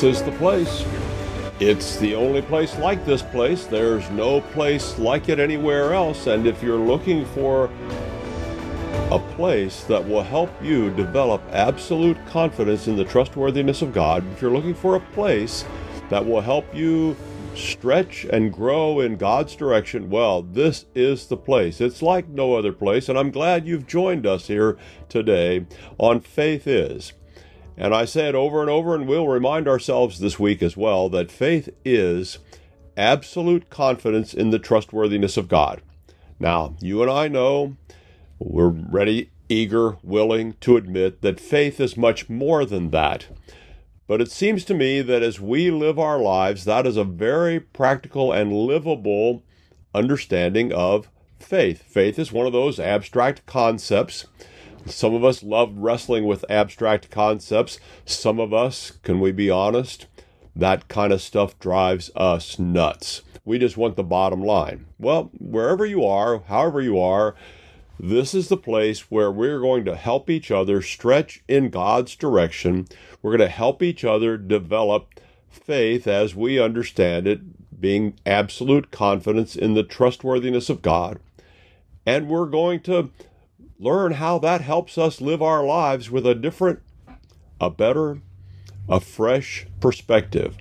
This is the place. It's the only place like this place. There's no place like it anywhere else. And if you're looking for a place that will help you develop absolute confidence in the trustworthiness of God, if you're looking for a place that will help you stretch and grow in God's direction, well, this is the place. It's like no other place, and I'm glad you've joined us here today on Faith Is. And I say it over and over, and we'll remind ourselves this week as well that faith is absolute confidence in the trustworthiness of God. Now, you and I know we're ready, eager, willing to admit that faith is much more than that. But it seems to me that as we live our lives, that is a very practical and livable understanding of faith. Faith is one of those abstract concepts some of us love wrestling with abstract concepts. Some of us, can we be honest, that kind of stuff drives us nuts. We just want the bottom line. Well, wherever you are, however you are, this is the place where we're going to help each other stretch in God's direction. We're going to help each other develop faith as we understand it, being absolute confidence in the trustworthiness of God. And we're going to learn how that helps us live our lives with a different, a better, a fresh perspective.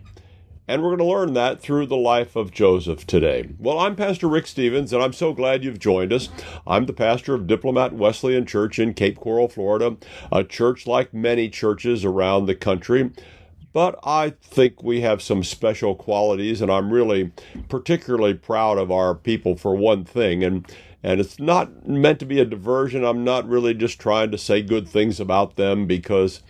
And we're going to learn that through the life of Joseph today. Well, I'm Pastor Rick Stevens, and I'm so glad you've joined us. I'm the pastor of Diplomat Wesleyan Church in Cape Coral, Florida, a church like many churches around the country. But I think we have some special qualities, and I'm really particularly proud of our people for one thing. And and it's not meant to be a diversion. I'm not really just trying to say good things about them because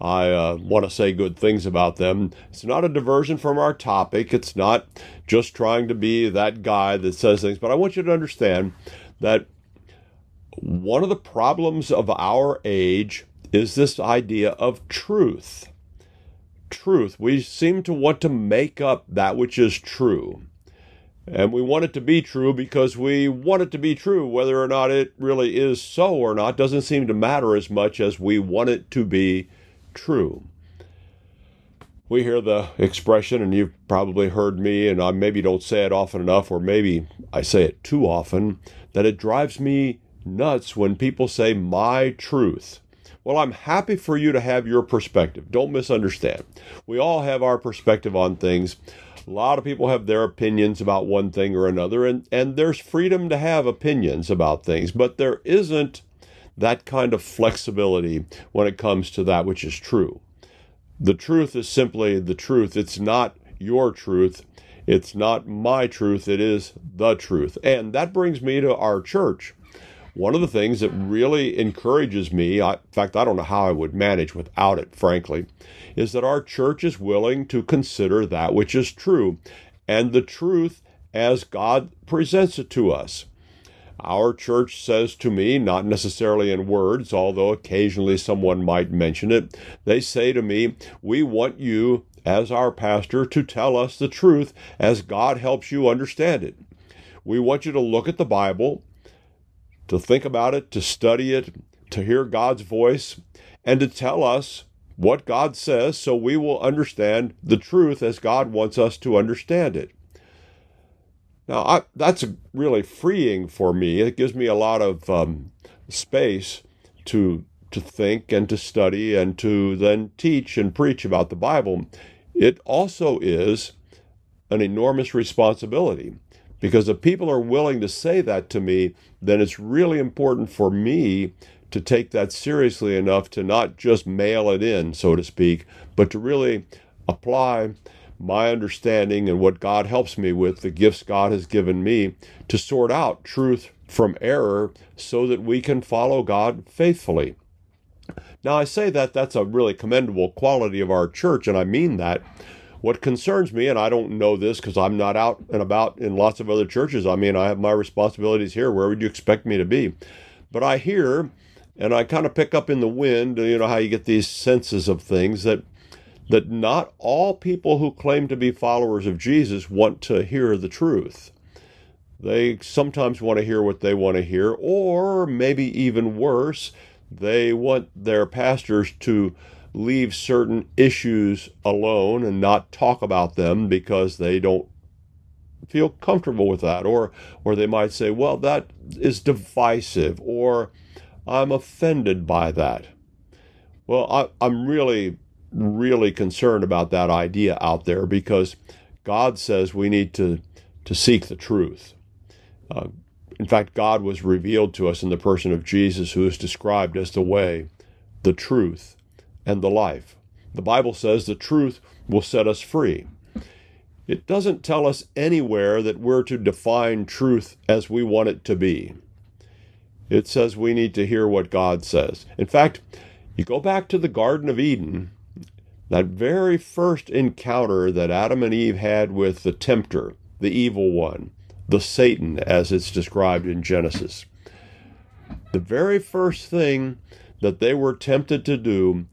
I uh, want to say good things about them. It's not a diversion from our topic. It's not just trying to be that guy that says things, but I want you to understand that one of the problems of our age is this idea of truth. Truth. We seem to want to make up that which is true. And we want it to be true because we want it to be true. Whether or not it really is so or not doesn't seem to matter as much as we want it to be true. We hear the expression, and you've probably heard me, and I maybe don't say it often enough, or maybe I say it too often, that it drives me nuts when people say my truth. Well, I'm happy for you to have your perspective. Don't misunderstand. We all have our perspective on things. A lot of people have their opinions about one thing or another, and, and there's freedom to have opinions about things, but there isn't that kind of flexibility when it comes to that which is true. The truth is simply the truth. It's not your truth. It's not my truth. It is the truth. And that brings me to our church. One of the things that really encourages me, I, in fact, I don't know how I would manage without it, frankly, is that our church is willing to consider that which is true and the truth as God presents it to us. Our church says to me, not necessarily in words, although occasionally someone might mention it, they say to me, We want you, as our pastor, to tell us the truth as God helps you understand it. We want you to look at the Bible to think about it, to study it, to hear God's voice, and to tell us what God says so we will understand the truth as God wants us to understand it. Now, I, that's really freeing for me. It gives me a lot of um, space to to think and to study and to then teach and preach about the Bible. It also is an enormous responsibility because if people are willing to say that to me, then it's really important for me to take that seriously enough to not just mail it in, so to speak, but to really apply my understanding and what God helps me with, the gifts God has given me, to sort out truth from error so that we can follow God faithfully. Now, I say that that's a really commendable quality of our church, and I mean that what concerns me, and I don't know this because I'm not out and about in lots of other churches. I mean, I have my responsibilities here. Where would you expect me to be? But I hear, and I kind of pick up in the wind. You know how you get these senses of things that that not all people who claim to be followers of Jesus want to hear the truth. They sometimes want to hear what they want to hear, or maybe even worse, they want their pastors to leave certain issues alone and not talk about them because they don't feel comfortable with that. Or or they might say well that is divisive or i'm offended by that. Well I, i'm really really concerned about that idea out there because god says we need to to seek the truth. Uh, in fact god was revealed to us in the person of jesus who is described as the way the truth and the life the bible says the truth will set us free it doesn't tell us anywhere that we're to define truth as we want it to be. It says we need to hear what God says. In fact, you go back to the Garden of Eden, that very first encounter that Adam and Eve had with the tempter, the evil one, the Satan, as it's described in Genesis. The very first thing that they were tempted to do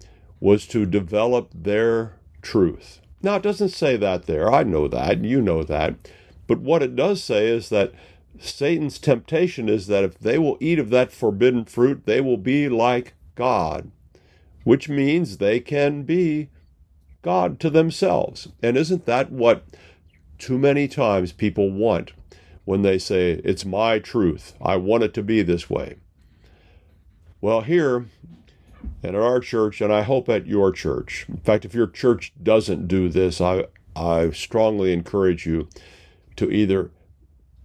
was to develop their truth. Now, it doesn't say that there. I know that. You know that. But what it does say is that Satan's temptation is that if they will eat of that forbidden fruit, they will be like God, which means they can be God to themselves. And isn't that what too many times people want when they say, It's my truth. I want it to be this way? Well, here and at our church, and I hope at your church. In fact, if your church doesn't do this, I, I strongly encourage you to either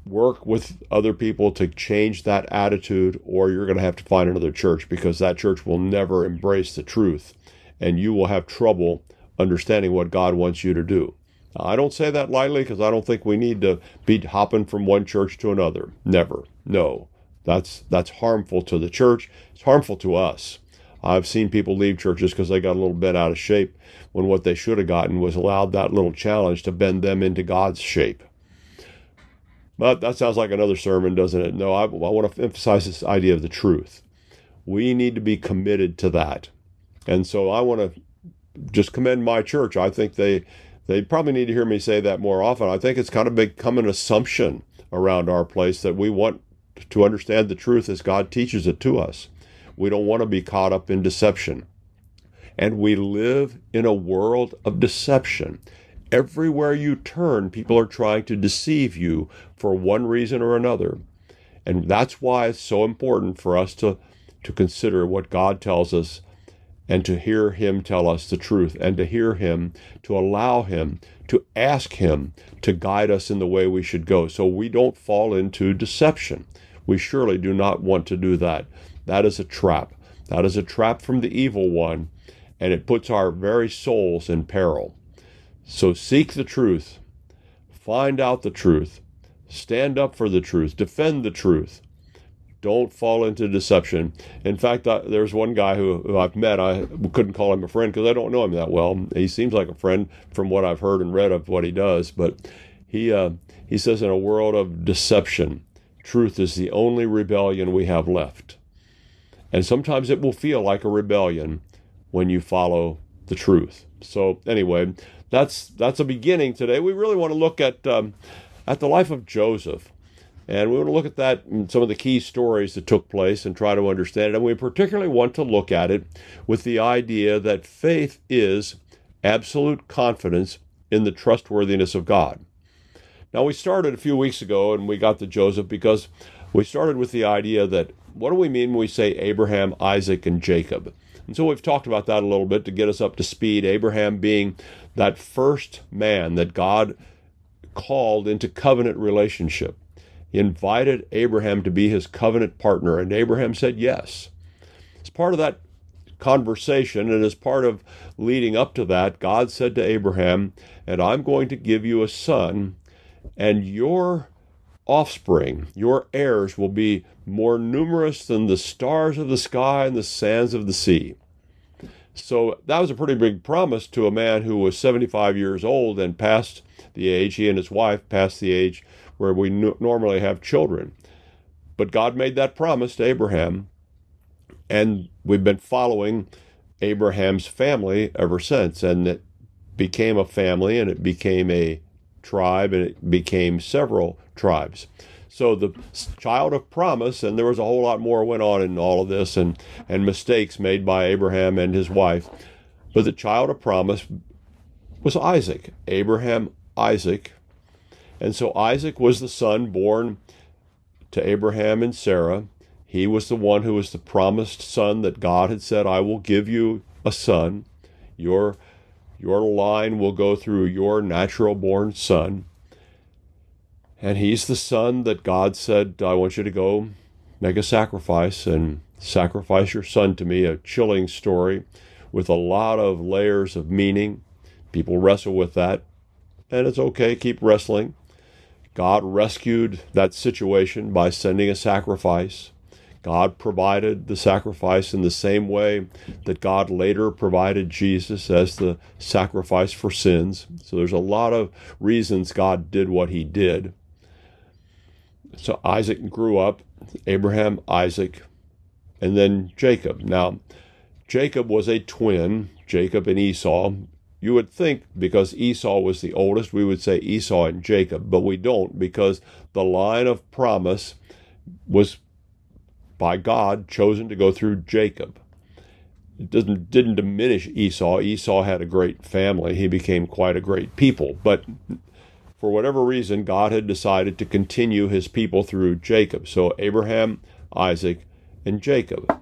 work with other people to change that attitude, or you're going to have to find another church because that church will never embrace the truth, and you will have trouble understanding what God wants you to do. I don't say that lightly because I don't think we need to be hopping from one church to another. Never. No. That's that's harmful to the church. It's harmful to us. I've seen people leave churches because they got a little bit out of shape when what they should have gotten was allowed that little challenge to bend them into God's shape. But that sounds like another sermon, doesn't it? No, I, I want to emphasize this idea of the truth. We need to be committed to that. And so I want to just commend my church. I think they they probably need to hear me say that more often. I think it's kind of become an assumption around our place that we want to understand the truth as God teaches it to us. We don't want to be caught up in deception. And we live in a world of deception. Everywhere you turn, people are trying to deceive you for one reason or another. And that's why it's so important for us to, to consider what God tells us and to hear Him tell us the truth and to hear Him, to allow Him, to ask Him to guide us in the way we should go so we don't fall into deception. We surely do not want to do that. That is a trap. That is a trap from the evil one, and it puts our very souls in peril. So seek the truth, find out the truth, stand up for the truth, defend the truth. Don't fall into deception. In fact, I, there's one guy who, who, I've met. I couldn't call him a friend because I don't know him that well. He seems like a friend from what I've heard and read of what he does. But he uh, he says, in a world of deception, truth is the only rebellion we have left. And sometimes it will feel like a rebellion when you follow the truth. So anyway, that's that's a beginning today. We really want to look at um, at the life of Joseph, and we want to look at that and some of the key stories that took place and try to understand it. And we particularly want to look at it with the idea that faith is absolute confidence in the trustworthiness of God. Now we started a few weeks ago, and we got to Joseph because we started with the idea that what do we mean when we say Abraham, Isaac, and Jacob? And so we've talked about that a little bit to get us up to speed. Abraham being that first man that God called into covenant relationship. He invited Abraham to be his covenant partner, and Abraham said yes. As part of that conversation and as part of leading up to that, God said to Abraham, And I'm going to give you a son, and your offspring, your heirs, will be more numerous than the stars of the sky and the sands of the sea. So that was a pretty big promise to a man who was 75 years old and past the age, he and his wife past the age where we normally have children. But God made that promise to Abraham, and we've been following Abraham's family ever since. And it became a family, and it became a tribe, and it became several tribes. So the child of promise, and there was a whole lot more went on in all of this, and and mistakes made by Abraham and his wife. But the child of promise was Isaac, Abraham, Isaac. And so Isaac was the son born to Abraham and Sarah. He was the one who was the promised son that God had said, I will give you a son. Your, your line will go through your natural born son. And he's the son that God said, I want you to go make a sacrifice and sacrifice your son to me. A chilling story with a lot of layers of meaning. People wrestle with that, and it's okay, keep wrestling. God rescued that situation by sending a sacrifice. God provided the sacrifice in the same way that God later provided Jesus as the sacrifice for sins. So there's a lot of reasons God did what he did. So Isaac grew up, Abraham, Isaac, and then Jacob. Now, Jacob was a twin, Jacob and Esau. You would think because Esau was the oldest, we would say Esau and Jacob, but we don't because the line of promise was by God chosen to go through Jacob. It doesn't didn't diminish Esau. Esau had a great family. He became quite a great people, but for whatever reason, God had decided to continue his people through Jacob. So Abraham, Isaac, and Jacob.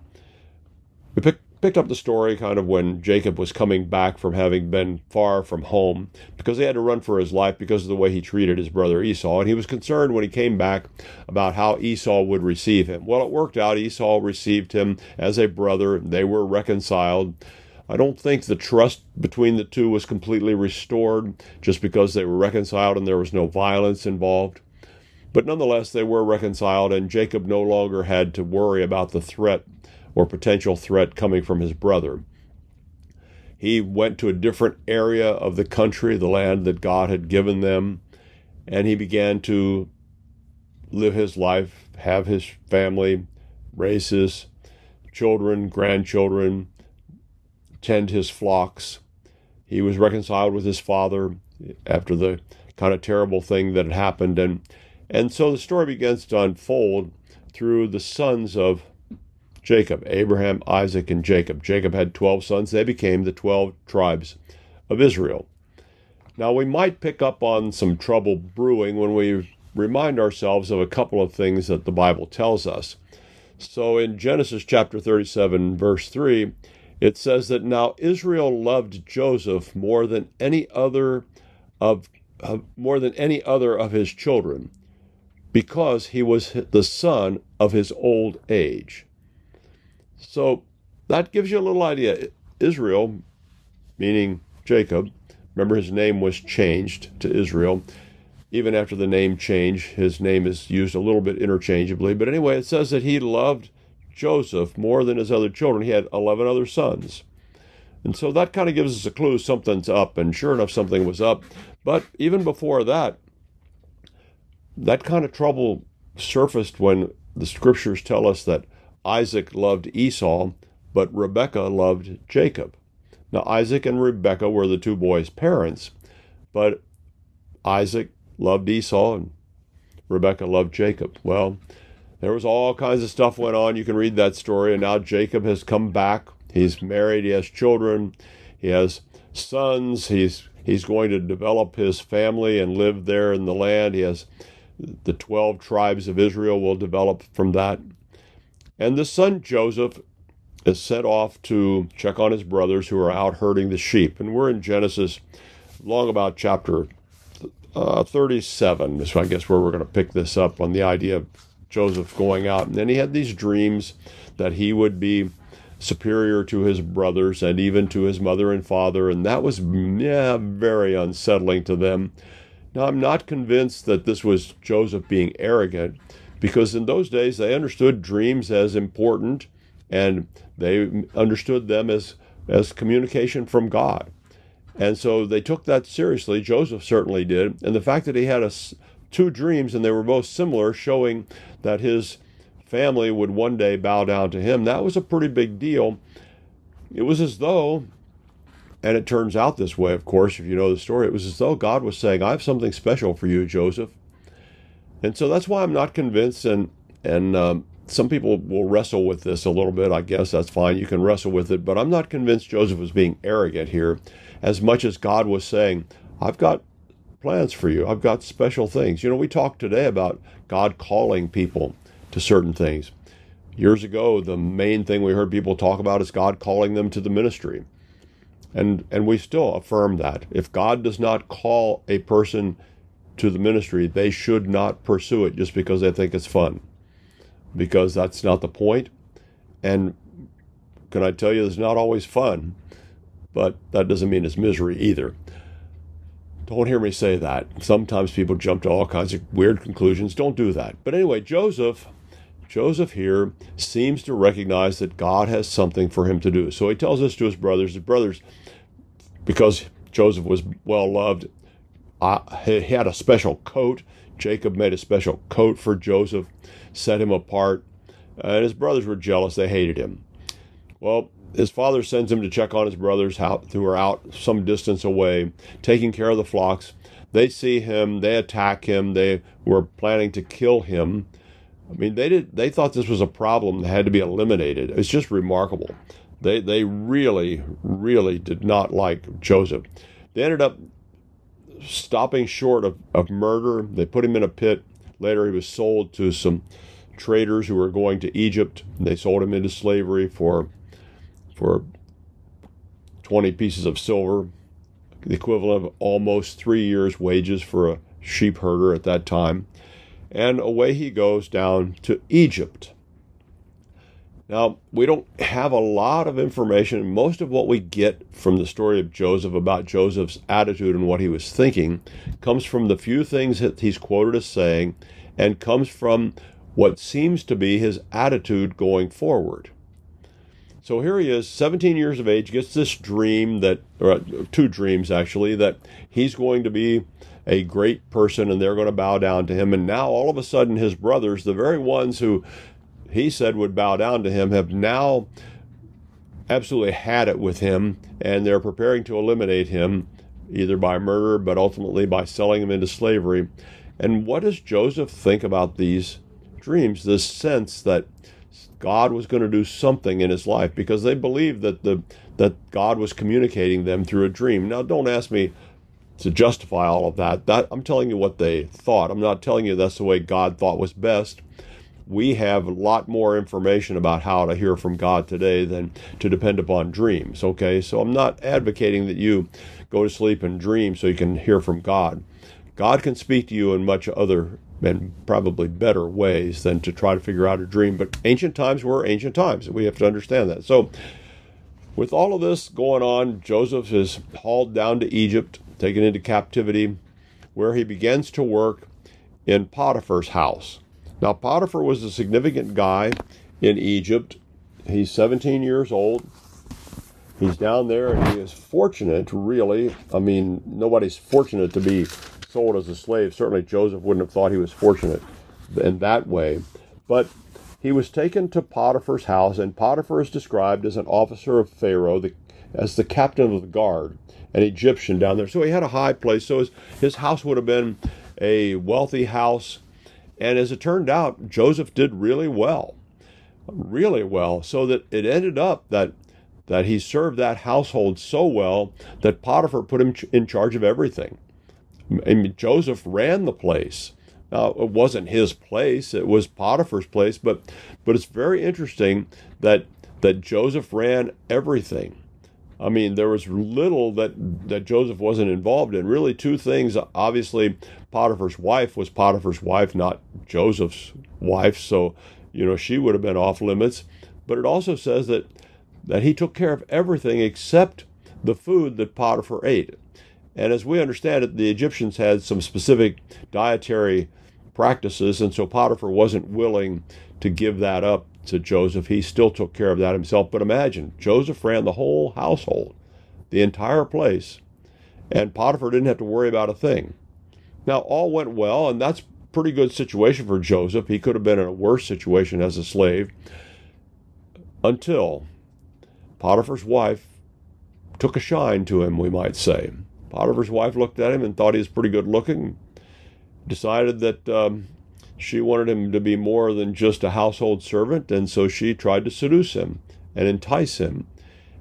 We pick, picked up the story kind of when Jacob was coming back from having been far from home because he had to run for his life because of the way he treated his brother Esau. And he was concerned when he came back about how Esau would receive him. Well, it worked out. Esau received him as a brother, they were reconciled. I don't think the trust between the two was completely restored just because they were reconciled and there was no violence involved. But nonetheless, they were reconciled, and Jacob no longer had to worry about the threat or potential threat coming from his brother. He went to a different area of the country, the land that God had given them, and he began to live his life, have his family, raise his children, grandchildren, tend his flocks. He was reconciled with his father after the kind of terrible thing that had happened. And, and so the story begins to unfold through the sons of Jacob Abraham, Isaac, and Jacob. Jacob had 12 sons. They became the 12 tribes of Israel. Now, we might pick up on some trouble brewing when we remind ourselves of a couple of things that the Bible tells us. So, in Genesis chapter 37, verse 3, it says that now Israel loved Joseph more than any other of more than any other of his children because he was the son of his old age. So that gives you a little idea. Israel, meaning Jacob, remember his name was changed to Israel. Even after the name change, his name is used a little bit interchangeably. But anyway, it says that he loved Joseph more than his other children. He had 11 other sons. And so that kind of gives us a clue something's up. And sure enough, something was up. But even before that, that kind of trouble surfaced when the scriptures tell us that Isaac loved Esau, but Rebekah loved Jacob. Now, Isaac and Rebekah were the two boys' parents, but Isaac loved Esau and Rebekah loved Jacob. Well, there was all kinds of stuff went on. You can read that story. And now Jacob has come back. He's married. He has children. He has sons. He's he's going to develop his family and live there in the land. He has the 12 tribes of Israel will develop from that. And the son Joseph is set off to check on his brothers who are out herding the sheep. And we're in Genesis, long about chapter uh, 37. So I guess where we're going to pick this up on the idea of Joseph going out. And then he had these dreams that he would be superior to his brothers and even to his mother and father, and that was yeah, very unsettling to them. Now, I'm not convinced that this was Joseph being arrogant, because in those days they understood dreams as important and they understood them as, as communication from God. And so they took that seriously. Joseph certainly did. And the fact that he had a, two dreams and they were both similar, showing that his family would one day bow down to him. That was a pretty big deal. It was as though, and it turns out this way, of course, if you know the story, it was as though God was saying, I have something special for you, Joseph. And so that's why I'm not convinced, and, and um, some people will wrestle with this a little bit. I guess that's fine. You can wrestle with it. But I'm not convinced Joseph was being arrogant here as much as God was saying, I've got plans for you. I've got special things. You know, we talked today about God calling people to certain things. Years ago, the main thing we heard people talk about is God calling them to the ministry. And, and we still affirm that. If God does not call a person to the ministry, they should not pursue it just because they think it's fun, because that's not the point. And can I tell you, it's not always fun, but that doesn't mean it's misery either. Don't hear me say that. Sometimes people jump to all kinds of weird conclusions. Don't do that. But anyway, Joseph, Joseph here seems to recognize that God has something for him to do. So he tells this to his brothers. His brothers, because Joseph was well loved, uh, he had a special coat. Jacob made a special coat for Joseph, set him apart, and his brothers were jealous. They hated him. Well, his father sends him to check on his brothers who are out some distance away, taking care of the flocks. They see him, they attack him, they were planning to kill him. I mean, they did. They thought this was a problem that had to be eliminated. It's just remarkable. They they really really did not like Joseph. They ended up stopping short of, of murder. They put him in a pit. Later, he was sold to some traders who were going to Egypt. They sold him into slavery for for 20 pieces of silver, the equivalent of almost three years' wages for a sheep herder at that time. And away he goes down to Egypt. Now, we don't have a lot of information. Most of what we get from the story of Joseph about Joseph's attitude and what he was thinking comes from the few things that he's quoted as saying and comes from what seems to be his attitude going forward. So here he is, 17 years of age, gets this dream that, or uh, two dreams actually, that he's going to be a great person and they're going to bow down to him. And now all of a sudden, his brothers, the very ones who he said would bow down to him, have now absolutely had it with him and they're preparing to eliminate him either by murder, but ultimately by selling him into slavery. And what does Joseph think about these dreams? This sense that God was going to do something in his life because they believed that the that God was communicating them through a dream. Now, don't ask me to justify all of that. That I'm telling you what they thought. I'm not telling you that's the way God thought was best. We have a lot more information about how to hear from God today than to depend upon dreams. Okay, so I'm not advocating that you go to sleep and dream so you can hear from God. God can speak to you in much other and probably better ways than to try to figure out a dream. But ancient times were ancient times. We have to understand that. So, with all of this going on, Joseph is hauled down to Egypt, taken into captivity, where he begins to work in Potiphar's house. Now, Potiphar was a significant guy in Egypt. He's 17 years old. He's down there and he is fortunate, really. I mean, nobody's fortunate to be sold as a slave. Certainly Joseph wouldn't have thought he was fortunate in that way. But he was taken to Potiphar's house, and Potiphar is described as an officer of Pharaoh, the, as the captain of the guard, an Egyptian down there. So he had a high place. So his, his house would have been a wealthy house. And as it turned out, Joseph did really well, really well, so that it ended up that that he served that household so well that Potiphar put him in charge of everything. I mean, Joseph ran the place. Now, it wasn't his place; it was Potiphar's place. But, but it's very interesting that that Joseph ran everything. I mean, there was little that that Joseph wasn't involved in. Really, two things. Obviously, Potiphar's wife was Potiphar's wife, not Joseph's wife. So, you know, she would have been off limits. But it also says that that he took care of everything except the food that Potiphar ate. And as we understand it, the Egyptians had some specific dietary practices, and so Potiphar wasn't willing to give that up to Joseph. He still took care of that himself. But imagine, Joseph ran the whole household, the entire place, and Potiphar didn't have to worry about a thing. Now, all went well, and that's pretty good situation for Joseph. He could have been in a worse situation as a slave until Potiphar's wife took a shine to him, we might say. Potiphar's wife looked at him and thought he was pretty good looking. Decided that um, she wanted him to be more than just a household servant, and so she tried to seduce him and entice him.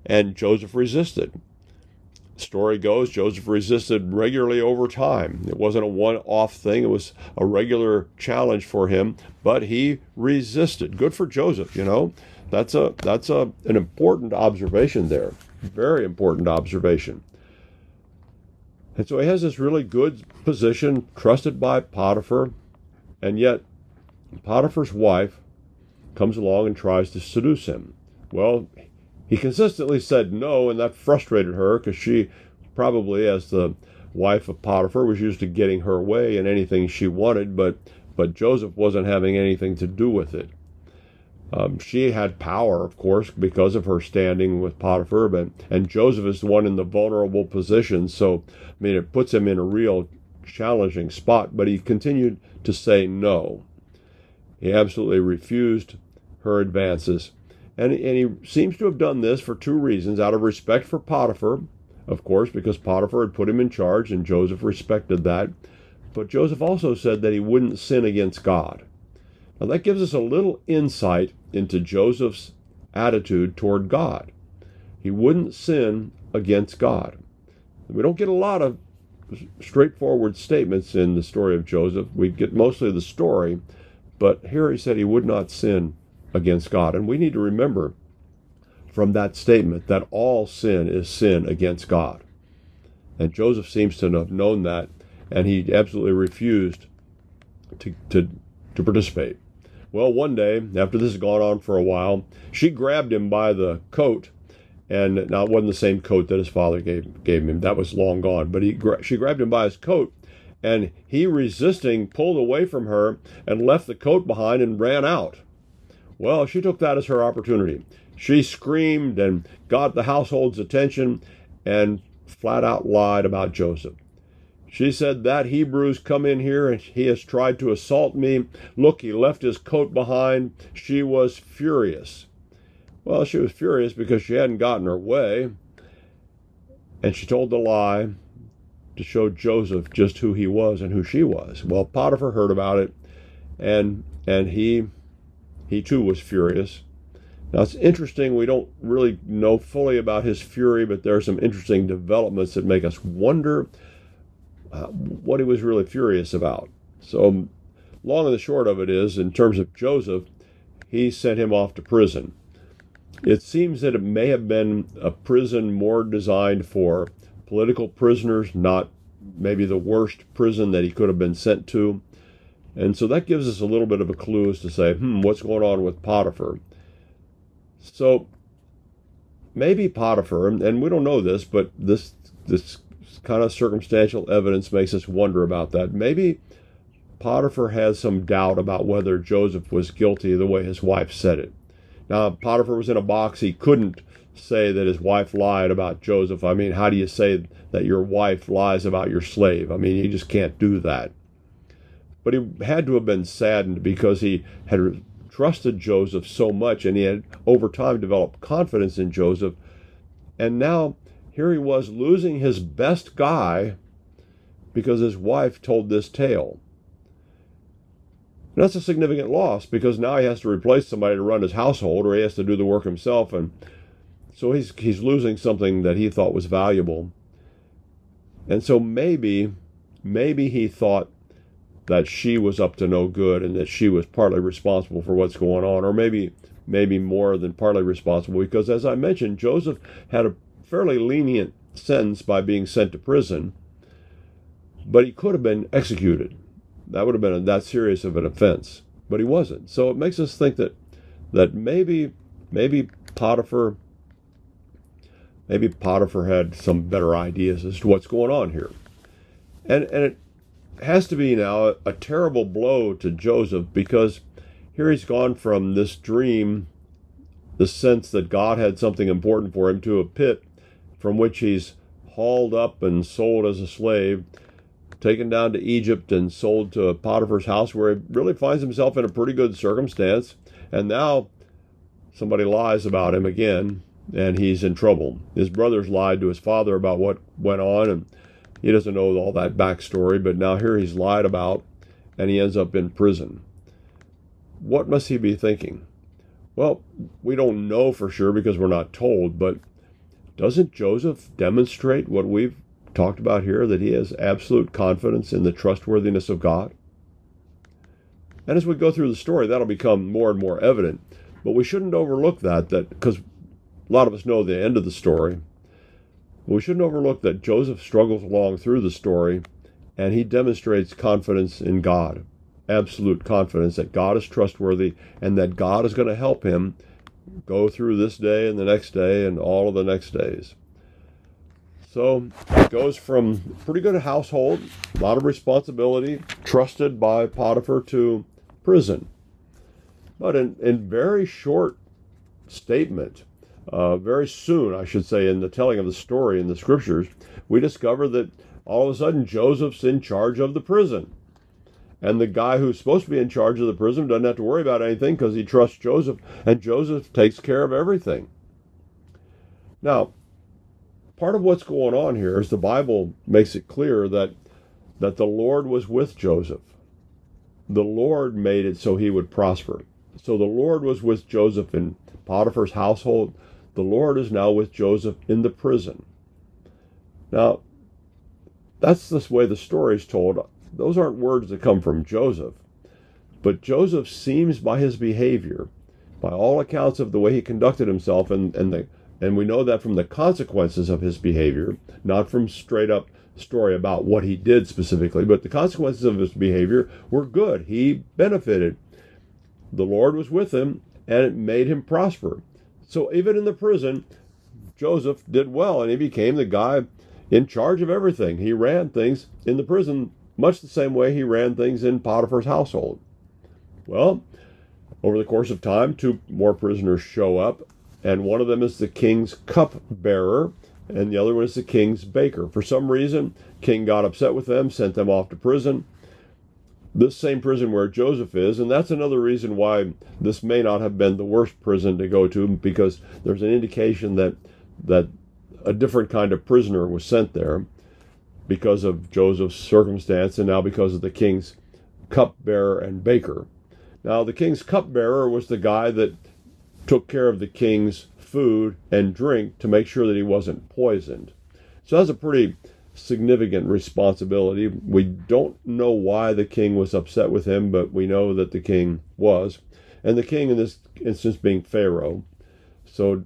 And Joseph resisted. Story goes, Joseph resisted regularly over time. It wasn't a one off thing, it was a regular challenge for him, but he resisted. Good for Joseph, you know. That's a that's a an important observation there. Very important observation. And so he has this really good position, trusted by Potiphar, and yet Potiphar's wife comes along and tries to seduce him. Well, he consistently said no, and that frustrated her because she probably, as the wife of Potiphar, was used to getting her way in anything she wanted, but but Joseph wasn't having anything to do with it. Um, she had power, of course, because of her standing with Potiphar, but, and Joseph is the one in the vulnerable position. So, I mean, it puts him in a real challenging spot, but he continued to say no. He absolutely refused her advances. And, and he seems to have done this for two reasons out of respect for Potiphar, of course, because Potiphar had put him in charge and Joseph respected that. But Joseph also said that he wouldn't sin against God. Now, that gives us a little insight into Joseph's attitude toward God. He wouldn't sin against God. We don't get a lot of straightforward statements in the story of Joseph. We get mostly the story, but here he said he would not sin against God. And we need to remember from that statement that all sin is sin against God. And Joseph seems to have known that, and he absolutely refused to, to, to participate. Well, one day, after this had gone on for a while, she grabbed him by the coat, and now it wasn't the same coat that his father gave, gave him. That was long gone. But he, she grabbed him by his coat, and he, resisting, pulled away from her and left the coat behind and ran out. Well, she took that as her opportunity. She screamed and got the household's attention and flat out lied about Joseph. She said, That Hebrew's come in here and he has tried to assault me. Look, he left his coat behind. She was furious. Well, she was furious because she hadn't gotten her way. And she told the lie to show Joseph just who he was and who she was. Well, Potiphar heard about it and and he he too was furious. Now it's interesting, we don't really know fully about his fury, but there are some interesting developments that make us wonder uh, what he was really furious about. So, long and the short of it is, in terms of Joseph, he sent him off to prison. It seems that it may have been a prison more designed for political prisoners, not maybe the worst prison that he could have been sent to. And so that gives us a little bit of a clue as to say, hmm, what's going on with Potiphar? So maybe Potiphar, and we don't know this, but this this kind of circumstantial evidence makes us wonder about that. Maybe Potiphar has some doubt about whether Joseph was guilty the way his wife said it. Now, Potiphar was in a box. He couldn't say that his wife lied about Joseph. I mean, how do you say that your wife lies about your slave? I mean, you just can't do that. But he had to have been saddened because he had trusted Joseph so much and he had over time developed confidence in Joseph. And now here he was losing his best guy because his wife told this tale. And that's a significant loss because now he has to replace somebody to run his household or he has to do the work himself and so he's he's losing something that he thought was valuable. And so maybe maybe he thought that she was up to no good and that she was partly responsible for what's going on or maybe maybe more than partly responsible because as I mentioned Joseph had a fairly lenient sentence by being sent to prison, but he could have been executed. That would have been that serious of an offense, but he wasn't. So it makes us think that that maybe maybe Potiphar maybe Potiphar had some better ideas as to what's going on here. And and it has to be now a, a terrible blow to Joseph because here he's gone from this dream, the sense that God had something important for him, to a pit from which he's hauled up and sold as a slave, taken down to Egypt and sold to Potiphar's house, where he really finds himself in a pretty good circumstance. And now somebody lies about him again, and he's in trouble. His brothers lied to his father about what went on, and he doesn't know all that backstory, but now here he's lied about, and he ends up in prison. What must he be thinking? Well, we don't know for sure because we're not told, but doesn't Joseph demonstrate what we've talked about here that he has absolute confidence in the trustworthiness of God? And as we go through the story, that'll become more and more evident. But we shouldn't overlook that, that because a lot of us know the end of the story. We shouldn't overlook that Joseph struggles along through the story and he demonstrates confidence in God, absolute confidence that God is trustworthy and that God is going to help him go through this day and the next day and all of the next days. So it goes from pretty good household, a lot of responsibility, trusted by Potiphar to prison. But in, in very short statement, uh, very soon, I should say, in the telling of the story in the scriptures, we discover that all of a sudden Joseph's in charge of the prison. And the guy who's supposed to be in charge of the prison doesn't have to worry about anything because he trusts Joseph, and Joseph takes care of everything. Now, part of what's going on here is the Bible makes it clear that that the Lord was with Joseph the Lord made it so he would prosper. So the Lord was with Joseph in Potiphar's household. The Lord is now with Joseph in the prison. Now, that's the way the story is told. Those aren't words that come from Joseph. But Joseph seems by his behavior, by all accounts of the way he conducted himself, and, and, the, and we know that from the consequences of his behavior, not from straight up story about what he did specifically, but the consequences of his behavior were good. He benefited. The Lord was with him, and it made him prosper. So even in the prison, Joseph did well, and he became the guy in charge of everything. He ran things in the prison much the same way he ran things in Potiphar's household. Well, over the course of time, two more prisoners show up, and one of them is the king's cupbearer, and the other one is the king's baker. For some reason, king got upset with them, sent them off to prison. This same prison where Joseph is, and that's another reason why this may not have been the worst prison to go to, because there's an indication that that a different kind of prisoner was sent there because of Joseph's circumstance, and now because of the king's cupbearer and baker. Now, the king's cupbearer was the guy that took care of the king's food and drink to make sure that he wasn't poisoned. So that's a pretty significant responsibility. We don't know why the king was upset with him, but we know that the king was. And the king in this instance being Pharaoh. So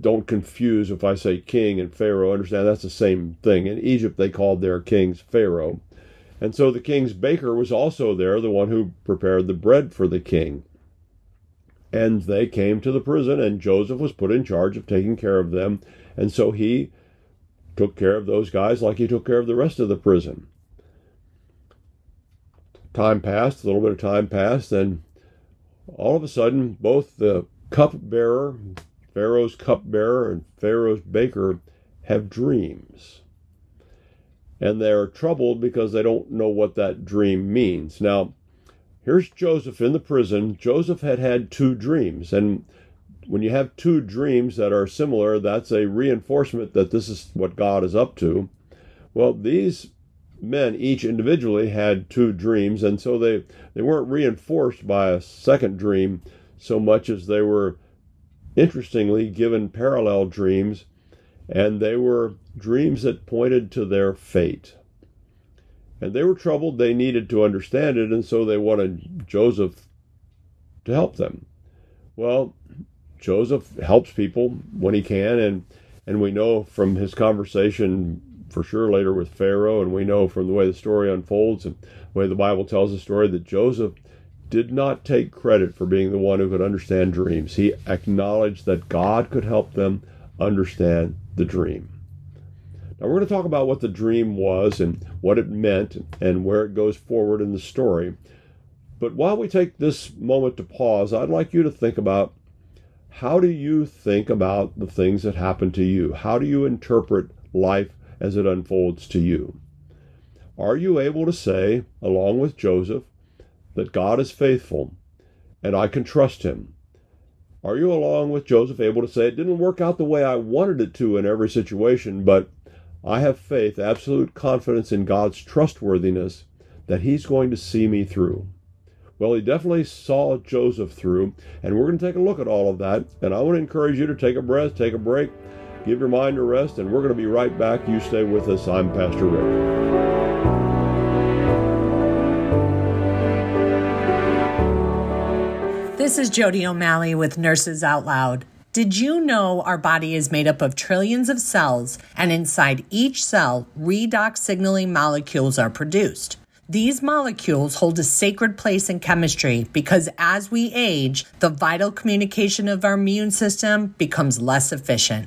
don't confuse if I say king and Pharaoh. Understand that's the same thing. In Egypt, they called their kings Pharaoh. And so the king's baker was also there, the one who prepared the bread for the king. And they came to the prison, and Joseph was put in charge of taking care of them. And so he took care of those guys like he took care of the rest of the prison. Time passed, a little bit of time passed, and all of a sudden, both the cupbearer, Pharaoh's cupbearer, and Pharaoh's baker have dreams. And they're troubled because they don't know what that dream means. Now, here's Joseph in the prison. Joseph had had two dreams. And when you have two dreams that are similar, that's a reinforcement that this is what God is up to. Well, these men each individually had two dreams, and so they, they weren't reinforced by a second dream so much as they were, interestingly, given parallel dreams, and they were dreams that pointed to their fate. And they were troubled. They needed to understand it, and so they wanted Joseph to help them. Well, Joseph helps people when he can, and and we know from his conversation for sure later with Pharaoh, and we know from the way the story unfolds and the way the Bible tells the story that Joseph did not take credit for being the one who could understand dreams. He acknowledged that God could help them understand the dream. Now, we're going to talk about what the dream was and what it meant and where it goes forward in the story. But while we take this moment to pause, I'd like you to think about how do you think about the things that happen to you? How do you interpret life as it unfolds to you? Are you able to say, along with Joseph, that God is faithful and I can trust him? Are you, along with Joseph, able to say, it didn't work out the way I wanted it to in every situation, but I have faith, absolute confidence in God's trustworthiness that he's going to see me through. Well, he definitely saw Joseph through, and we're going to take a look at all of that. And I want to encourage you to take a breath, take a break, give your mind a rest, and we're going to be right back. You stay with us. I'm Pastor Rick. This is Jody O'Malley with Nurses Out Loud. Did you know our body is made up of trillions of cells, and inside each cell, redox signaling molecules are produced? These molecules hold a sacred place in chemistry because as we age, the vital communication of our immune system becomes less efficient.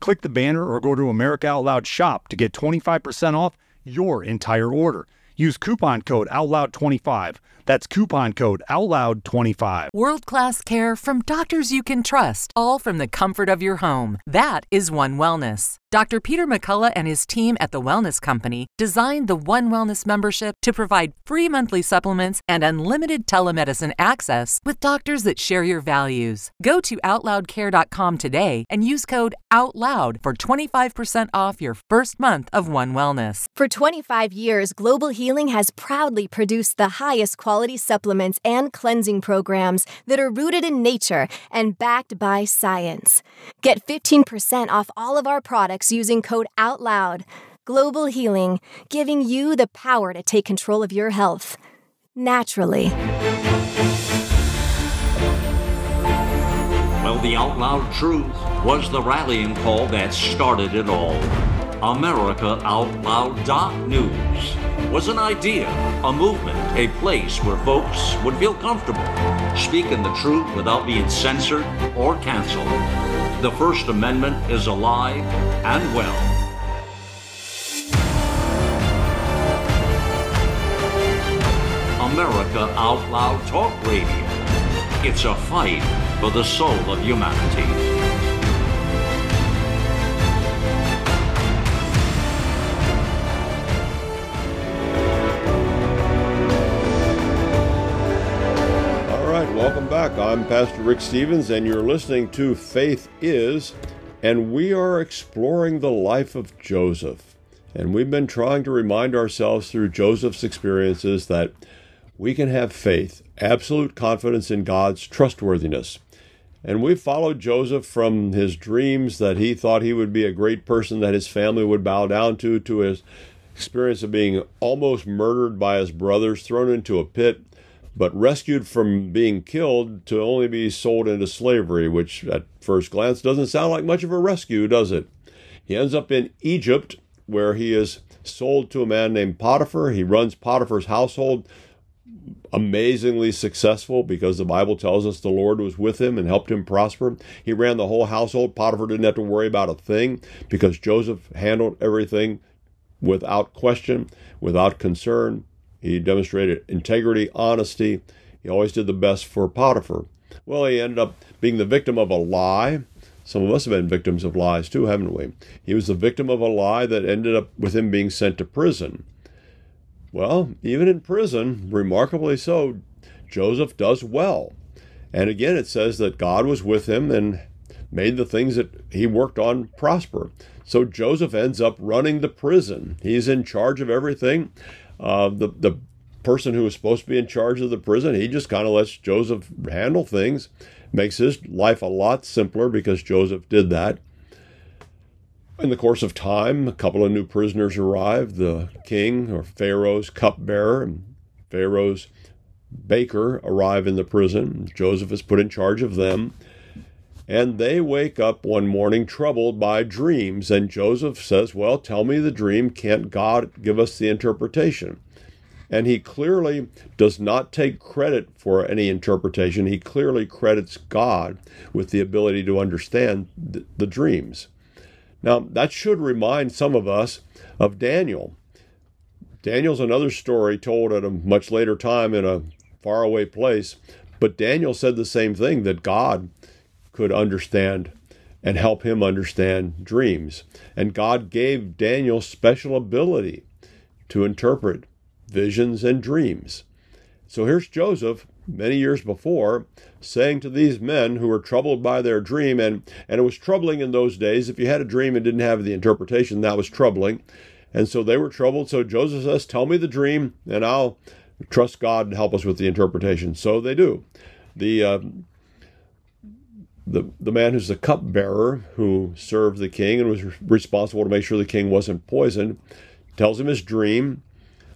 Click the banner or go to America Out Loud shop to get 25% off your entire order. Use coupon code OUTLOUD25. That's coupon code OUTLOUD25. World class care from doctors you can trust, all from the comfort of your home. That is One Wellness. Dr. Peter McCullough and his team at The Wellness Company designed the One Wellness membership to provide free monthly supplements and unlimited telemedicine access with doctors that share your values. Go to OutLoudCare.com today and use code OUTLOUD for 25% off your first month of One Wellness. For 25 years, Global Healing has proudly produced the highest quality supplements and cleansing programs that are rooted in nature and backed by science. Get 15% off all of our products using code OUTLOUD. Global Healing, giving you the power to take control of your health naturally. Well, the Out Loud Truth was the rallying call that started it all. America Out Loud News was an idea, a movement, a place where folks would feel comfortable speaking the truth without being censored or canceled. The First Amendment is alive and well. America Out Loud Talk Radio. It's a fight for the soul of humanity. Welcome back. I'm Pastor Rick Stevens, and you're listening to Faith Is, and we are exploring the life of Joseph. And we've been trying to remind ourselves through Joseph's experiences that we can have faith, absolute confidence in God's trustworthiness. And we've followed Joseph from his dreams that he thought he would be a great person that his family would bow down to, to his experience of being almost murdered by his brothers, thrown into a pit, but rescued from being killed to only be sold into slavery, which at first glance doesn't sound like much of a rescue, does it? He ends up in Egypt, where he is sold to a man named Potiphar. He runs Potiphar's household, amazingly successful because the Bible tells us the Lord was with him and helped him prosper. He ran the whole household. Potiphar didn't have to worry about a thing because Joseph handled everything without question, without concern. He demonstrated integrity, honesty. He always did the best for Potiphar. Well, he ended up being the victim of a lie. Some of us have been victims of lies too, haven't we? He was the victim of a lie that ended up with him being sent to prison. Well, even in prison, remarkably so, Joseph does well. And again, it says that God was with him and made the things that he worked on prosper. So Joseph ends up running the prison. He's in charge of everything. Uh, the the person who was supposed to be in charge of the prison, he just kind of lets Joseph handle things, makes his life a lot simpler because Joseph did that. In the course of time, a couple of new prisoners arrived. The king or Pharaoh's cupbearer, and Pharaoh's baker arrive in the prison. Joseph is put in charge of them. And they wake up one morning troubled by dreams. And Joseph says, Well, tell me the dream. Can't God give us the interpretation? And he clearly does not take credit for any interpretation. He clearly credits God with the ability to understand the, the dreams. Now, that should remind some of us of Daniel. Daniel's another story told at a much later time in a faraway place, but Daniel said the same thing that God could understand and help him understand dreams. And God gave Daniel special ability to interpret visions and dreams. So here's Joseph, many years before, saying to these men who were troubled by their dream, and, and it was troubling in those days. If you had a dream and didn't have the interpretation, that was troubling. And so they were troubled. So Joseph says, Tell me the dream, and I'll trust God to help us with the interpretation. So they do. The uh, the the man who's the cupbearer who served the king and was responsible to make sure the king wasn't poisoned tells him his dream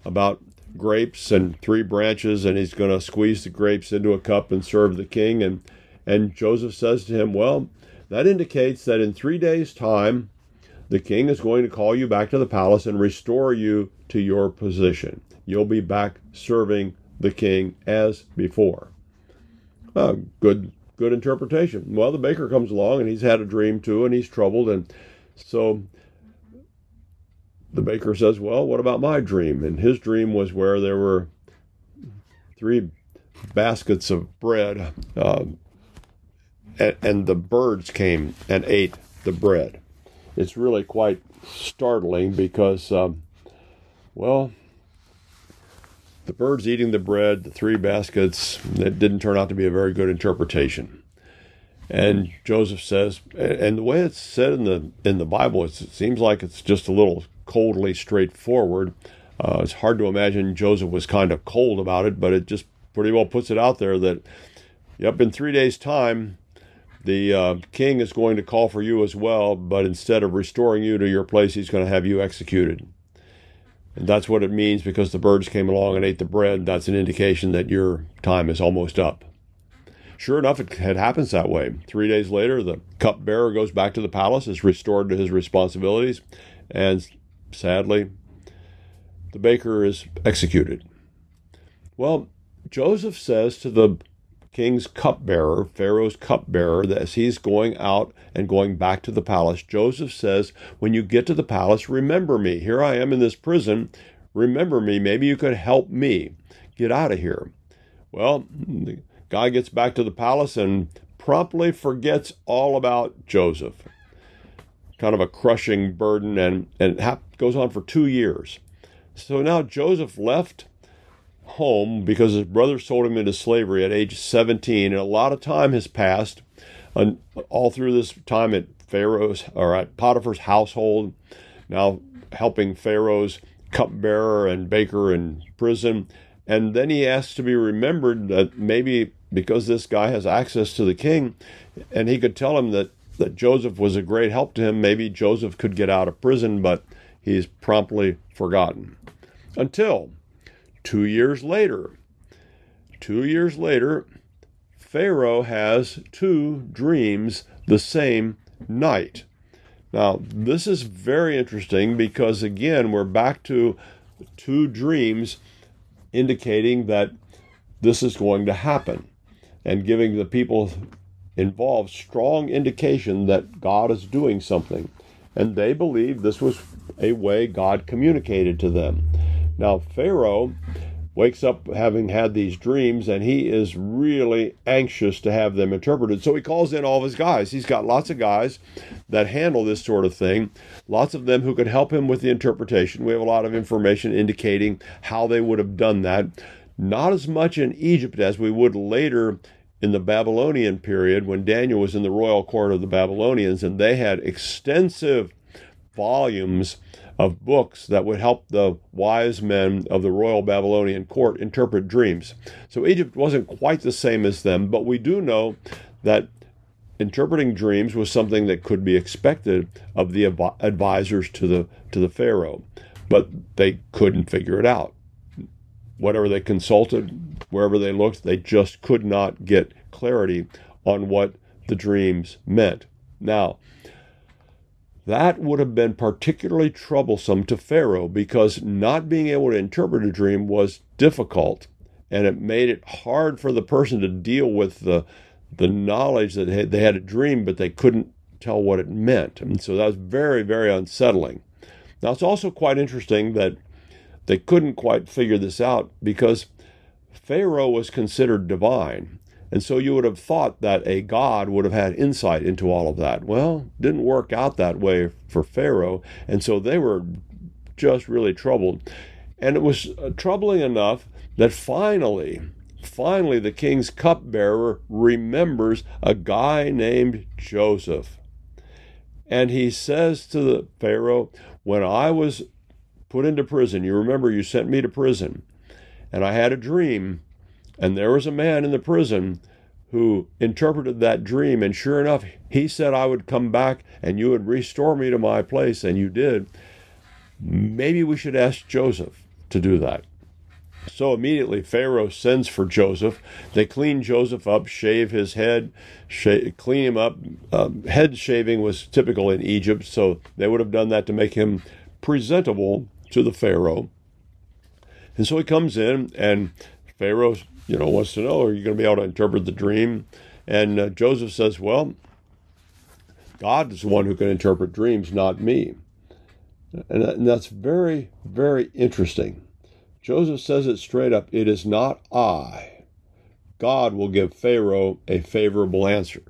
about grapes and three branches and he's going to squeeze the grapes into a cup and serve the king. And and Joseph says to him well that indicates that in 3 days time the king is going to call you back to the palace and restore you to your position. You'll be back serving the king as before. Uh, good good interpretation well the baker comes along and he's had a dream too and he's troubled and so the baker says, Well, what about my dream? And his dream was where there were three baskets of bread, uh, and, and the birds came and ate the bread. It's really quite startling because, um, well, the birds eating the bread, the three baskets, it didn't turn out to be a very good interpretation. And Joseph says, and the way it's said in the in the Bible, it seems like it's just a little coldly straightforward. Uh, it's hard to imagine Joseph was kind of cold about it, but it just pretty well puts it out there that, yep, in three days' time, the uh, king is going to call for you as well, but instead of restoring you to your place, he's going to have you executed. And that's what it means because the birds came along and ate the bread. That's an indication that your time is almost up. Sure enough, it, it happens that way. Three days later, the cupbearer goes back to the palace, is restored to his responsibilities, and sadly, the baker is executed. Well, Joseph says to the king's cupbearer, Pharaoh's cupbearer, as he's going out and going back to the palace, Joseph says, When you get to the palace, remember me. Here I am in this prison. Remember me. Maybe you could help me get out of here. Well, the guy gets back to the palace and promptly forgets all about Joseph kind of a crushing burden, and, and it goes on for two years. So now Joseph left home because his brother sold him into slavery at age 17, and a lot of time has passed and all through this time at Pharaoh's or at Potiphar's household, now helping Pharaoh's cupbearer and baker in prison. And then he asks to be remembered that maybe because this guy has access to the king, and he could tell him that that Joseph was a great help to him. Maybe Joseph could get out of prison, but he's promptly forgotten. Until two years later, two years later, Pharaoh has two dreams the same night. Now, this is very interesting because, again, we're back to two dreams indicating that this is going to happen and giving the people involves strong indication that God is doing something. And they believe this was a way God communicated to them. Now, Pharaoh wakes up having had these dreams and he is really anxious to have them interpreted. So he calls in all of his guys. He's got lots of guys that handle this sort of thing, lots of them who could help him with the interpretation. We have a lot of information indicating how they would have done that. Not as much in Egypt as we would later in the Babylonian period when Daniel was in the royal court of the Babylonians, and they had extensive volumes of books that would help the wise men of the royal Babylonian court interpret dreams. So Egypt wasn't quite the same as them, but we do know that interpreting dreams was something that could be expected of the advisors to the to the pharaoh, but they couldn't figure it out. whatever they consulted, wherever they looked, they just could not get clarity on what the dreams meant. Now, that would have been particularly troublesome to Pharaoh because not being able to interpret a dream was difficult and it made it hard for the person to deal with the the knowledge that they had a dream but they couldn't tell what it meant. And so that was very very unsettling. Now it's also quite interesting that they couldn't quite figure this out because Pharaoh was considered divine. And so you would have thought that a God would have had insight into all of that. Well, didn't work out that way for Pharaoh. And so they were just really troubled. And it was uh, troubling enough that finally, finally, the king's cupbearer remembers a guy named Joseph. And he says to the Pharaoh, When I was put into prison, you remember you sent me to prison, and I had a dream and there was a man in the prison who interpreted that dream. And sure enough, he said I would come back and you would restore me to my place. And you did. Maybe we should ask Joseph to do that. So immediately Pharaoh sends for Joseph. They clean Joseph up, shave his head, shave, clean him up. Um, head shaving was typical in Egypt, so they would have done that to make him presentable to the Pharaoh. And so he comes in, and Pharaoh you know, wants to know, are you going to be able to interpret the dream? And uh, Joseph says, well, God is the one who can interpret dreams, not me. And, and that's very, very interesting. Joseph says it straight up it is not I. God will give Pharaoh a favorable answer.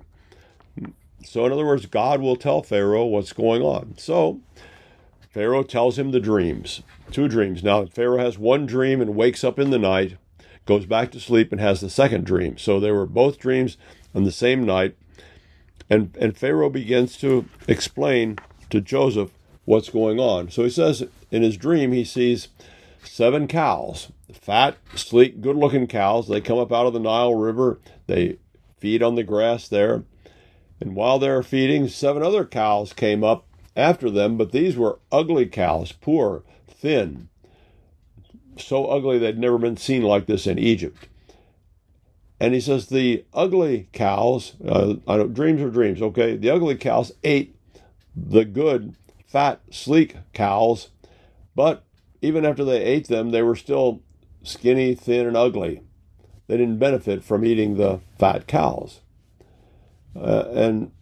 So, in other words, God will tell Pharaoh what's going on. So, Pharaoh tells him the dreams, two dreams. Now, Pharaoh has one dream and wakes up in the night goes back to sleep and has the second dream. So they were both dreams on the same night. And, and Pharaoh begins to explain to Joseph what's going on. So he says in his dream, he sees seven cows, fat, sleek, good looking cows. They come up out of the Nile River, they feed on the grass there. And while they're feeding, seven other cows came up after them, but these were ugly cows, poor, thin, so ugly they'd never been seen like this in Egypt. And he says the ugly cows, uh, I know dreams are dreams, okay? The ugly cows ate the good, fat, sleek cows, but even after they ate them, they were still skinny, thin, and ugly. They didn't benefit from eating the fat cows. Uh, and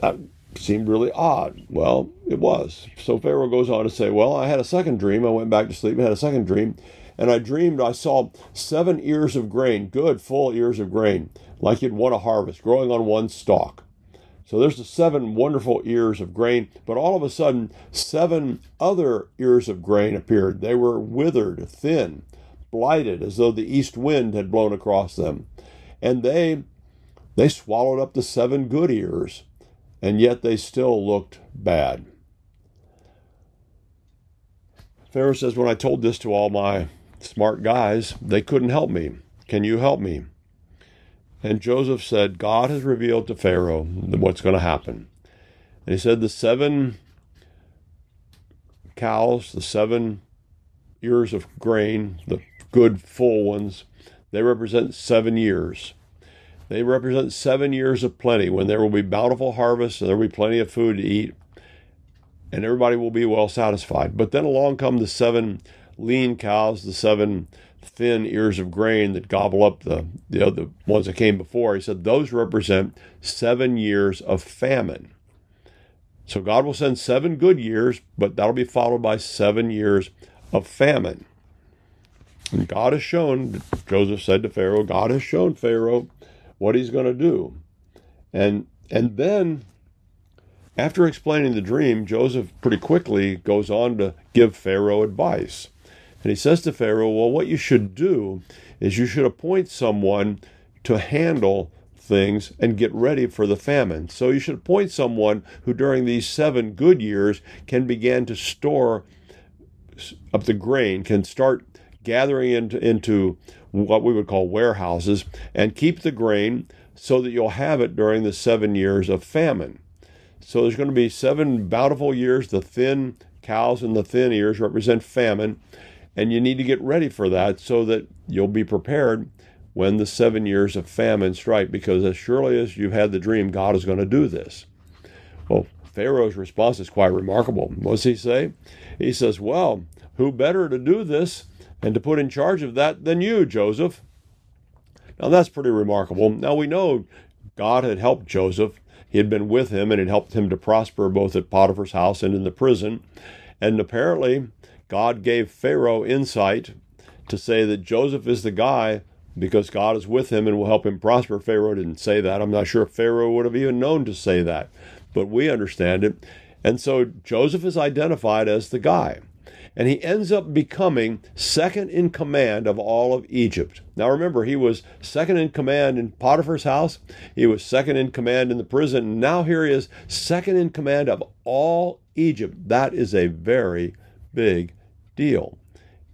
that seemed really odd. Well, it was. So Pharaoh goes on to say, Well, I had a second dream. I went back to sleep and had a second dream. And I dreamed I saw seven ears of grain, good, full ears of grain, like you'd want to harvest, growing on one stalk. So there's the seven wonderful ears of grain, but all of a sudden, seven other ears of grain appeared. They were withered, thin, blighted, as though the east wind had blown across them. And they they swallowed up the seven good ears and yet they still looked bad. Pharaoh says, When I told this to all my smart guys, they couldn't help me. Can you help me? And Joseph said, God has revealed to Pharaoh what's going to happen. And he said, The seven cows, the seven ears of grain, the good full ones, they represent seven years. They represent seven years of plenty when there will be bountiful harvests and there will be plenty of food to eat and everybody will be well satisfied. But then along come the seven lean cows, the seven thin ears of grain that gobble up the, the other ones that came before. He said those represent seven years of famine. So God will send seven good years, but that'll be followed by seven years of famine. And God has shown, Joseph said to Pharaoh, God has shown Pharaoh what he's going to do. And and then after explaining the dream, Joseph pretty quickly goes on to give Pharaoh advice. And he says to Pharaoh, Well, what you should do is you should appoint someone to handle things and get ready for the famine. So you should appoint someone who, during these seven good years, can begin to store up the grain, can start gathering into, into what we would call warehouses and keep the grain so that you'll have it during the seven years of famine. So there's going to be seven bountiful years. The thin cows and the thin ears represent famine. And you need to get ready for that so that you'll be prepared when the seven years of famine strike, because as surely as you've had the dream, God is going to do this. Well, Pharaoh's response is quite remarkable. What does he say? He says, Well, who better to do this and to put in charge of that than you, Joseph? Now that's pretty remarkable. Now we know God had helped Joseph. He had been with him and had helped him to prosper both at Potiphar's house and in the prison. And apparently, God gave Pharaoh insight to say that Joseph is the guy because God is with him and will help him prosper. Pharaoh didn't say that. I'm not sure if Pharaoh would have even known to say that, but we understand it. And so Joseph is identified as the guy and he ends up becoming second in command of all of Egypt. Now remember, he was second in command in Potiphar's house, he was second in command in the prison, and now here he is second in command of all Egypt. That is a very big deal.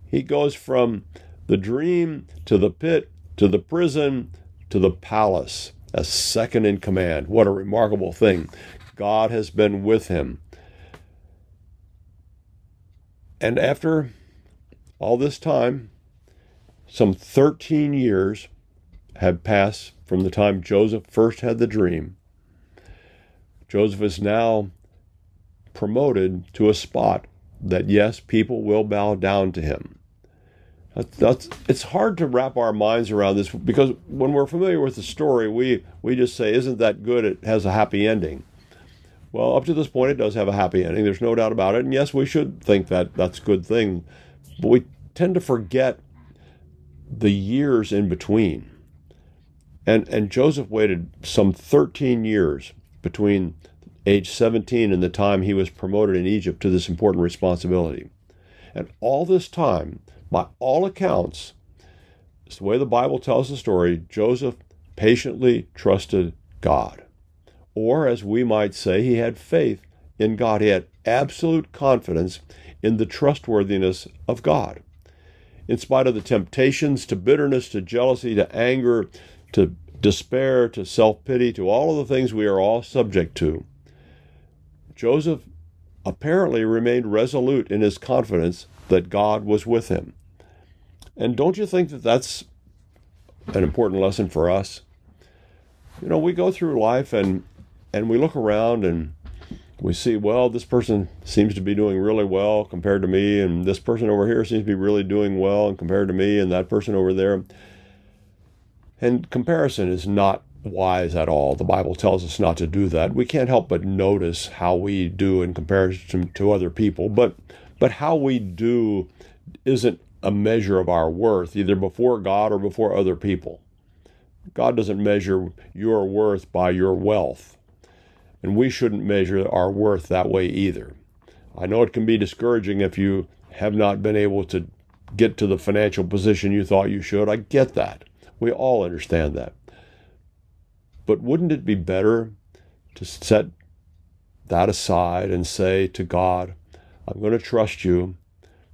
He goes from the dream to the pit to the prison to the palace as second in command. What a remarkable thing. God has been with him. And after all this time, some 13 years had passed from the time Joseph first had the dream. Joseph is now promoted to a spot that, yes, people will bow down to him. That's, it's hard to wrap our minds around this because when we're familiar with the story, we, we just say, Isn't that good? It has a happy ending. Well, up to this point, it does have a happy ending. There's no doubt about it. And yes, we should think that that's a good thing. But we tend to forget the years in between. And, and Joseph waited some 13 years between age 17 and the time he was promoted in Egypt to this important responsibility. And all this time, by all accounts, it's the way the Bible tells the story, Joseph patiently trusted God. Or, as we might say, he had faith in God. He had absolute confidence in the trustworthiness of God. In spite of the temptations to bitterness, to jealousy, to anger, to despair, to self pity, to all of the things we are all subject to, Joseph apparently remained resolute in his confidence that God was with him. And don't you think that that's an important lesson for us? You know, we go through life and and we look around and we see, well, this person seems to be doing really well compared to me, and this person over here seems to be really doing well compared to me, and that person over there. And comparison is not wise at all. The Bible tells us not to do that. We can't help but notice how we do in comparison to other people, but but how we do isn't a measure of our worth, either before God or before other people. God doesn't measure your worth by your wealth and we shouldn't measure our worth that way either. I know it can be discouraging if you have not been able to get to the financial position you thought you should. I get that. We all understand that. But wouldn't it be better to set that aside and say to God, I'm going to trust you.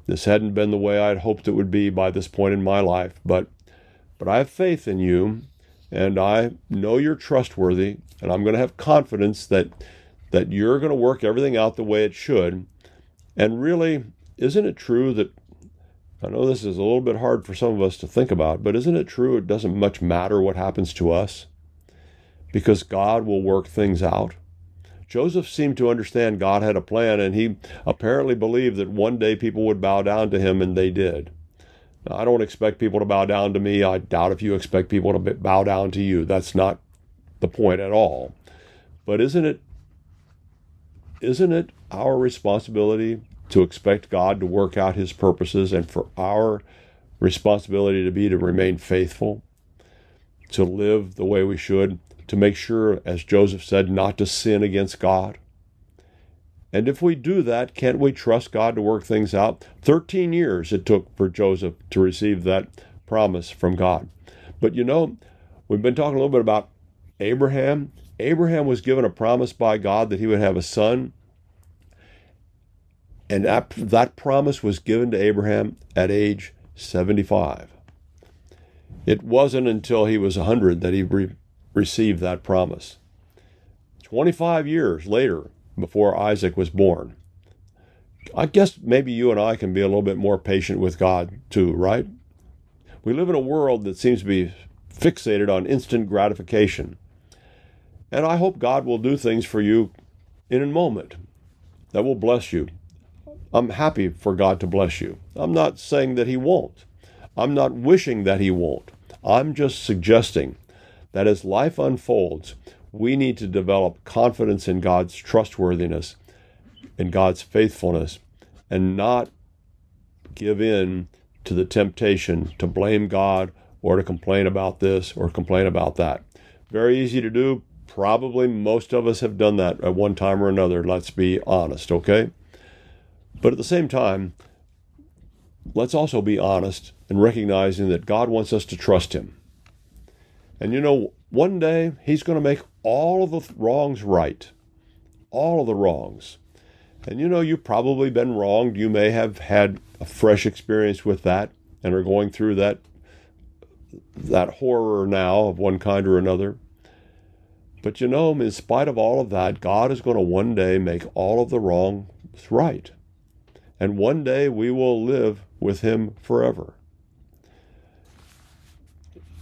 This hadn't been the way I'd hoped it would be by this point in my life, but but I have faith in you and I know you're trustworthy, and I'm going to have confidence that that you're going to work everything out the way it should. And really, isn't it true that I know this is a little bit hard for some of us to think about, but isn't it true it doesn't much matter what happens to us? Because God will work things out. Joseph seemed to understand God had a plan, and he apparently believed that one day people would bow down to him, and they did. I don't expect people to bow down to me. I doubt if you expect people to bow down to you. That's not the point at all. But isn't it isn't it our responsibility to expect God to work out his purposes and for our responsibility to be to remain faithful, to live the way we should, to make sure as Joseph said not to sin against God? And if we do that, can't we trust God to work things out? 13 years it took for Joseph to receive that promise from God. But you know, we've been talking a little bit about Abraham. Abraham was given a promise by God that he would have a son. And that, that promise was given to Abraham at age 75. It wasn't until he was 100 that he re- received that promise. 25 years later, before Isaac was born. I guess maybe you and I can be a little bit more patient with God too, right? We live in a world that seems to be fixated on instant gratification. And I hope God will do things for you in a moment that will bless you. I'm happy for God to bless you. I'm not saying that He won't. I'm not wishing that He won't. I'm just suggesting that as life unfolds, we need to develop confidence in God's trustworthiness, in God's faithfulness, and not give in to the temptation to blame God or to complain about this or complain about that. Very easy to do. Probably most of us have done that at one time or another. Let's be honest, okay? But at the same time, let's also be honest and recognizing that God wants us to trust Him. And you know, one day He's going to make all of the wrongs right. All of the wrongs. And you know, you've probably been wronged. You may have had a fresh experience with that and are going through that that horror now of one kind or another. But you know, in spite of all of that, God is going to one day make all of the wrongs right. And one day we will live with Him forever.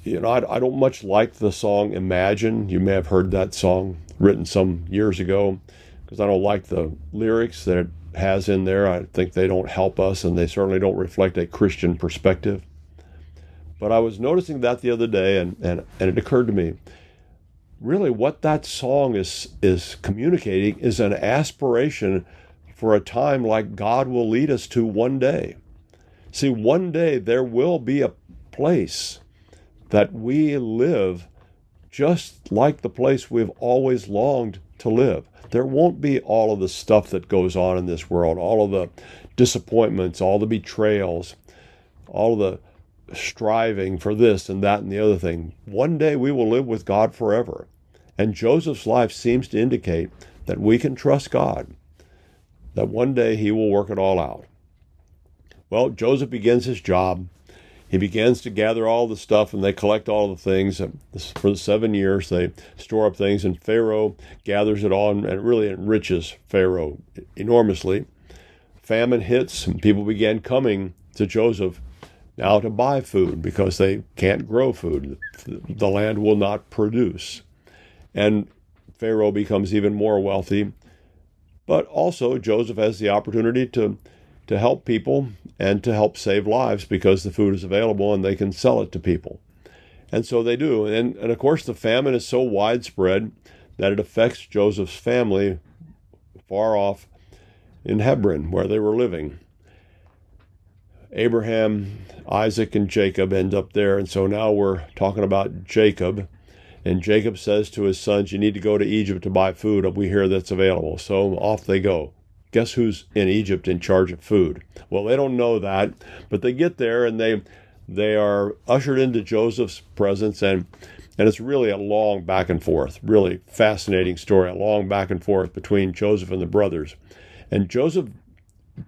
You know, I, I don't much like the song Imagine. You may have heard that song written some years ago because I don't like the lyrics that it has in there. I think they don't help us and they certainly don't reflect a Christian perspective. But I was noticing that the other day and, and, and it occurred to me really what that song is is communicating is an aspiration for a time like God will lead us to one day. See, one day there will be a place that we live just like the place we've always longed to live. There won't be all of the stuff that goes on in this world, all of the disappointments, all the betrayals, all of the striving for this and that and the other thing. One day we will live with God forever. And Joseph's life seems to indicate that we can trust God, that one day he will work it all out. Well, Joseph begins his job. He begins to gather all the stuff and they collect all the things. For the seven years, they store up things, and Pharaoh gathers it all and it really enriches Pharaoh enormously. Famine hits, and people began coming to Joseph now to buy food because they can't grow food. The land will not produce. And Pharaoh becomes even more wealthy. But also, Joseph has the opportunity to, to help people and to help save lives because the food is available and they can sell it to people. And so they do. And, and of course, the famine is so widespread that it affects Joseph's family far off in Hebron, where they were living. Abraham, Isaac, and Jacob end up there. And so now we're talking about Jacob. And Jacob says to his sons, You need to go to Egypt to buy food. We hear that's available. So off they go. Guess who's in Egypt in charge of food? Well, they don't know that, but they get there and they they are ushered into Joseph's presence and and it's really a long back and forth, really fascinating story, a long back and forth between Joseph and the brothers. And Joseph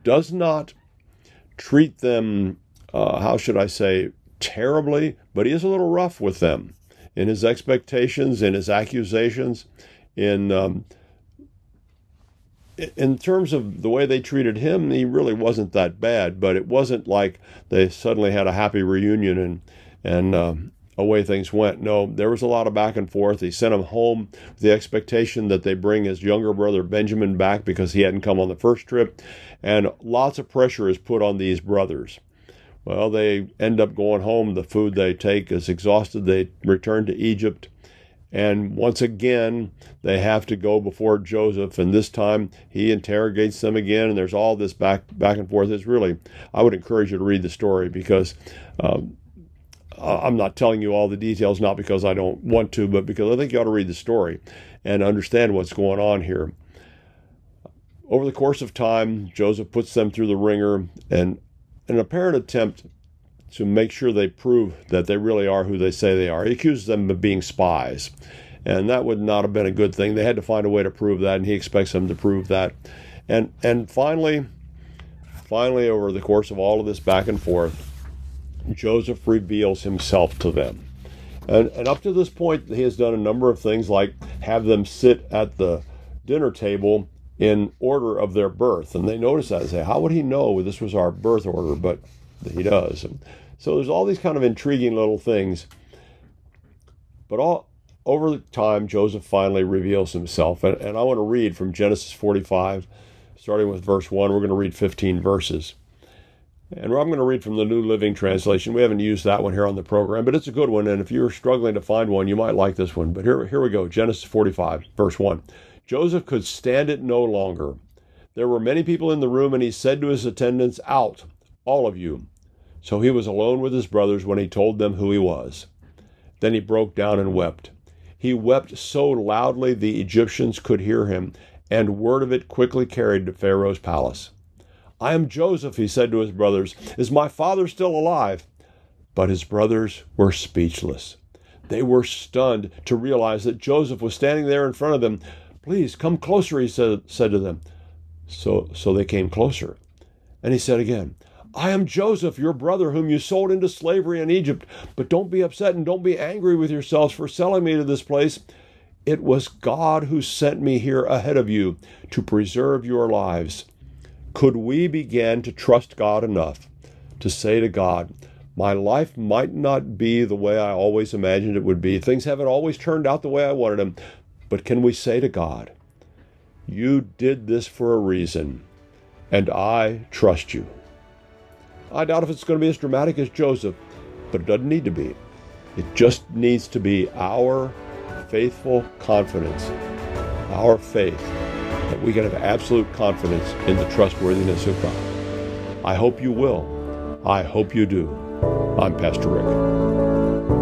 does not treat them, uh, how should I say, terribly, but he is a little rough with them in his expectations, in his accusations, in um, in terms of the way they treated him, he really wasn't that bad. But it wasn't like they suddenly had a happy reunion and and um, away things went. No, there was a lot of back and forth. He sent him home with the expectation that they bring his younger brother Benjamin back because he hadn't come on the first trip, and lots of pressure is put on these brothers. Well, they end up going home. The food they take is exhausted. They return to Egypt. And once again, they have to go before Joseph, and this time he interrogates them again. And there's all this back back and forth. It's really, I would encourage you to read the story because um, I'm not telling you all the details, not because I don't want to, but because I think you ought to read the story and understand what's going on here. Over the course of time, Joseph puts them through the wringer, and an apparent attempt to make sure they prove that they really are who they say they are, he accuses them of being spies. And that would not have been a good thing. They had to find a way to prove that, and he expects them to prove that. And and finally, finally, over the course of all of this back and forth, Joseph reveals himself to them. And, and up to this point, he has done a number of things like have them sit at the dinner table in order of their birth. And they notice that and say, How would he know this was our birth order? But he does. And so there's all these kind of intriguing little things. But all over time, Joseph finally reveals himself. And, and I want to read from Genesis 45, starting with verse 1. We're going to read 15 verses. And I'm going to read from the New Living Translation. We haven't used that one here on the program, but it's a good one. And if you're struggling to find one, you might like this one. But here, here we go Genesis 45, verse 1. Joseph could stand it no longer. There were many people in the room, and he said to his attendants, Out, all of you. So he was alone with his brothers when he told them who he was. Then he broke down and wept. He wept so loudly the Egyptians could hear him, and word of it quickly carried to Pharaoh's palace. I am Joseph, he said to his brothers. Is my father still alive? But his brothers were speechless. They were stunned to realize that Joseph was standing there in front of them. Please come closer, he said, said to them. So, so they came closer. And he said again, I am Joseph, your brother, whom you sold into slavery in Egypt. But don't be upset and don't be angry with yourselves for selling me to this place. It was God who sent me here ahead of you to preserve your lives. Could we begin to trust God enough to say to God, my life might not be the way I always imagined it would be. Things haven't always turned out the way I wanted them. But can we say to God, You did this for a reason, and I trust you? I doubt if it's going to be as dramatic as Joseph, but it doesn't need to be. It just needs to be our faithful confidence, our faith that we can have absolute confidence in the trustworthiness of God. I hope you will. I hope you do. I'm Pastor Rick.